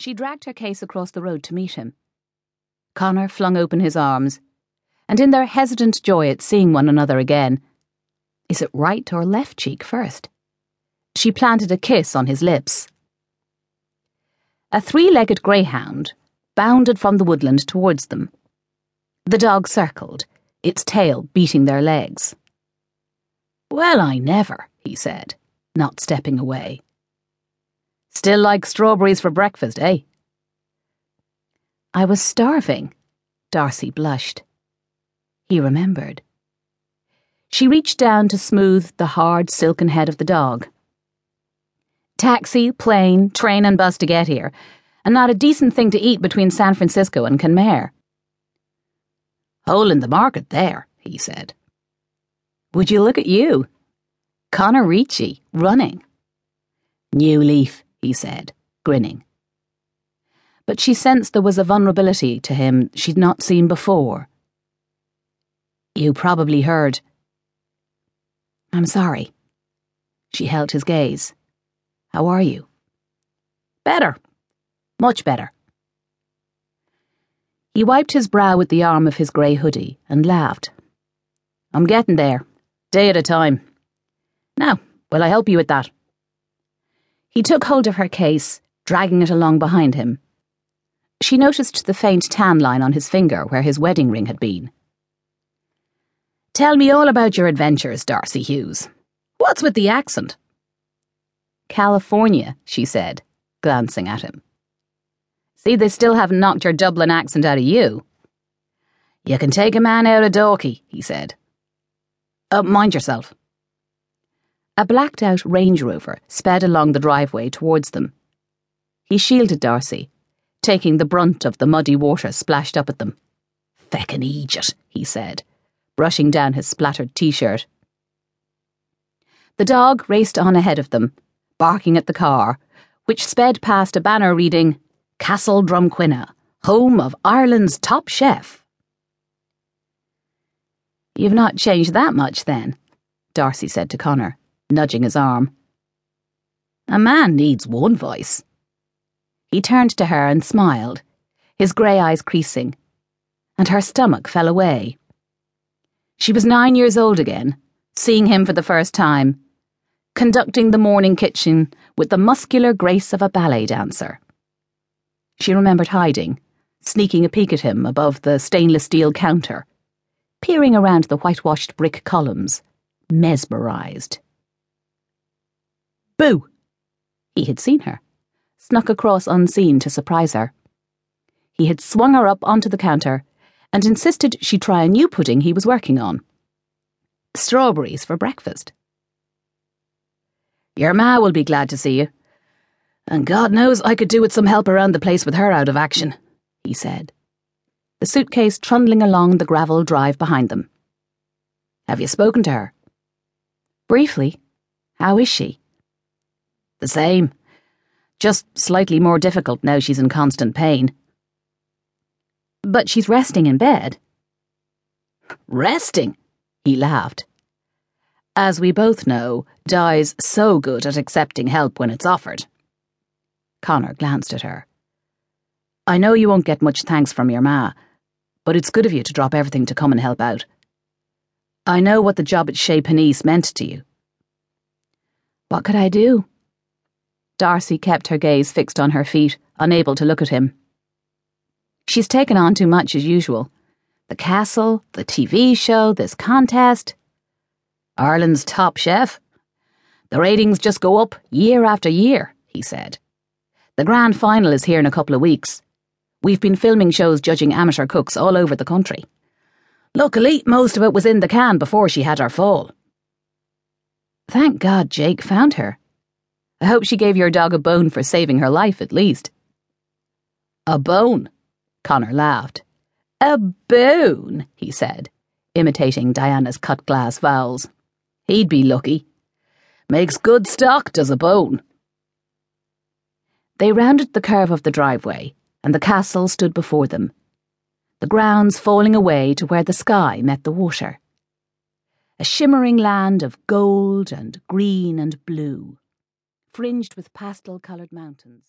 She dragged her case across the road to meet him. Connor flung open his arms, and in their hesitant joy at seeing one another again, is it right or left cheek first? She planted a kiss on his lips. A three legged greyhound bounded from the woodland towards them. The dog circled, its tail beating their legs. Well, I never, he said, not stepping away. Still like strawberries for breakfast, eh? I was starving, Darcy blushed. He remembered. She reached down to smooth the hard silken head of the dog. Taxi, plane, train, and bus to get here, and not a decent thing to eat between San Francisco and Kenmare. Hole in the market there, he said. Would you look at you? Connor Ricci, running. New leaf, he said, grinning. But she sensed there was a vulnerability to him she'd not seen before. You probably heard. I'm sorry. She held his gaze. How are you? Better. Much better. He wiped his brow with the arm of his grey hoodie and laughed. I'm getting there, day at a time. Now, will I help you with that? He took hold of her case, dragging it along behind him. She noticed the faint tan line on his finger where his wedding ring had been. Tell me all about your adventures, Darcy Hughes. What's with the accent? California, she said, glancing at him. See, they still haven't knocked your Dublin accent out of you. You can take a man out of Dalkey, he said. Oh, mind yourself. A blacked out Range Rover sped along the driveway towards them. He shielded Darcy, taking the brunt of the muddy water splashed up at them. Feckin' Egypt, he said, brushing down his splattered t shirt. The dog raced on ahead of them, barking at the car, which sped past a banner reading, Castle Drumquinna, home of Ireland's top chef. You've not changed that much, then, Darcy said to Connor nudging his arm. A man needs one voice. He turned to her and smiled, his grey eyes creasing, and her stomach fell away. She was nine years old again, seeing him for the first time, conducting the morning kitchen with the muscular grace of a ballet dancer. She remembered hiding, sneaking a peek at him above the stainless steel counter, peering around the whitewashed brick columns, mesmerized. Boo! He had seen her, snuck across unseen to surprise her. He had swung her up onto the counter and insisted she try a new pudding he was working on. Strawberries for breakfast. Your ma will be glad to see you. And God knows I could do with some help around the place with her out of action, he said, the suitcase trundling along the gravel drive behind them. Have you spoken to her? Briefly. How is she? The same. Just slightly more difficult now she's in constant pain. But she's resting in bed. Resting? He laughed. As we both know, Di's so good at accepting help when it's offered. Connor glanced at her. I know you won't get much thanks from your ma, but it's good of you to drop everything to come and help out. I know what the job at Chez Panisse meant to you. What could I do? Darcy kept her gaze fixed on her feet, unable to look at him. She's taken on too much as usual. The castle, the TV show, this contest. Ireland's top chef. The ratings just go up year after year, he said. The grand final is here in a couple of weeks. We've been filming shows judging amateur cooks all over the country. Luckily, most of it was in the can before she had her fall. Thank God Jake found her, I hope she gave your dog a bone for saving her life, at least. A bone? Connor laughed. A bone, he said, imitating Diana's cut glass vowels. He'd be lucky. Makes good stock, does a bone. They rounded the curve of the driveway, and the castle stood before them, the grounds falling away to where the sky met the water. A shimmering land of gold and green and blue fringed with pastel coloured mountains.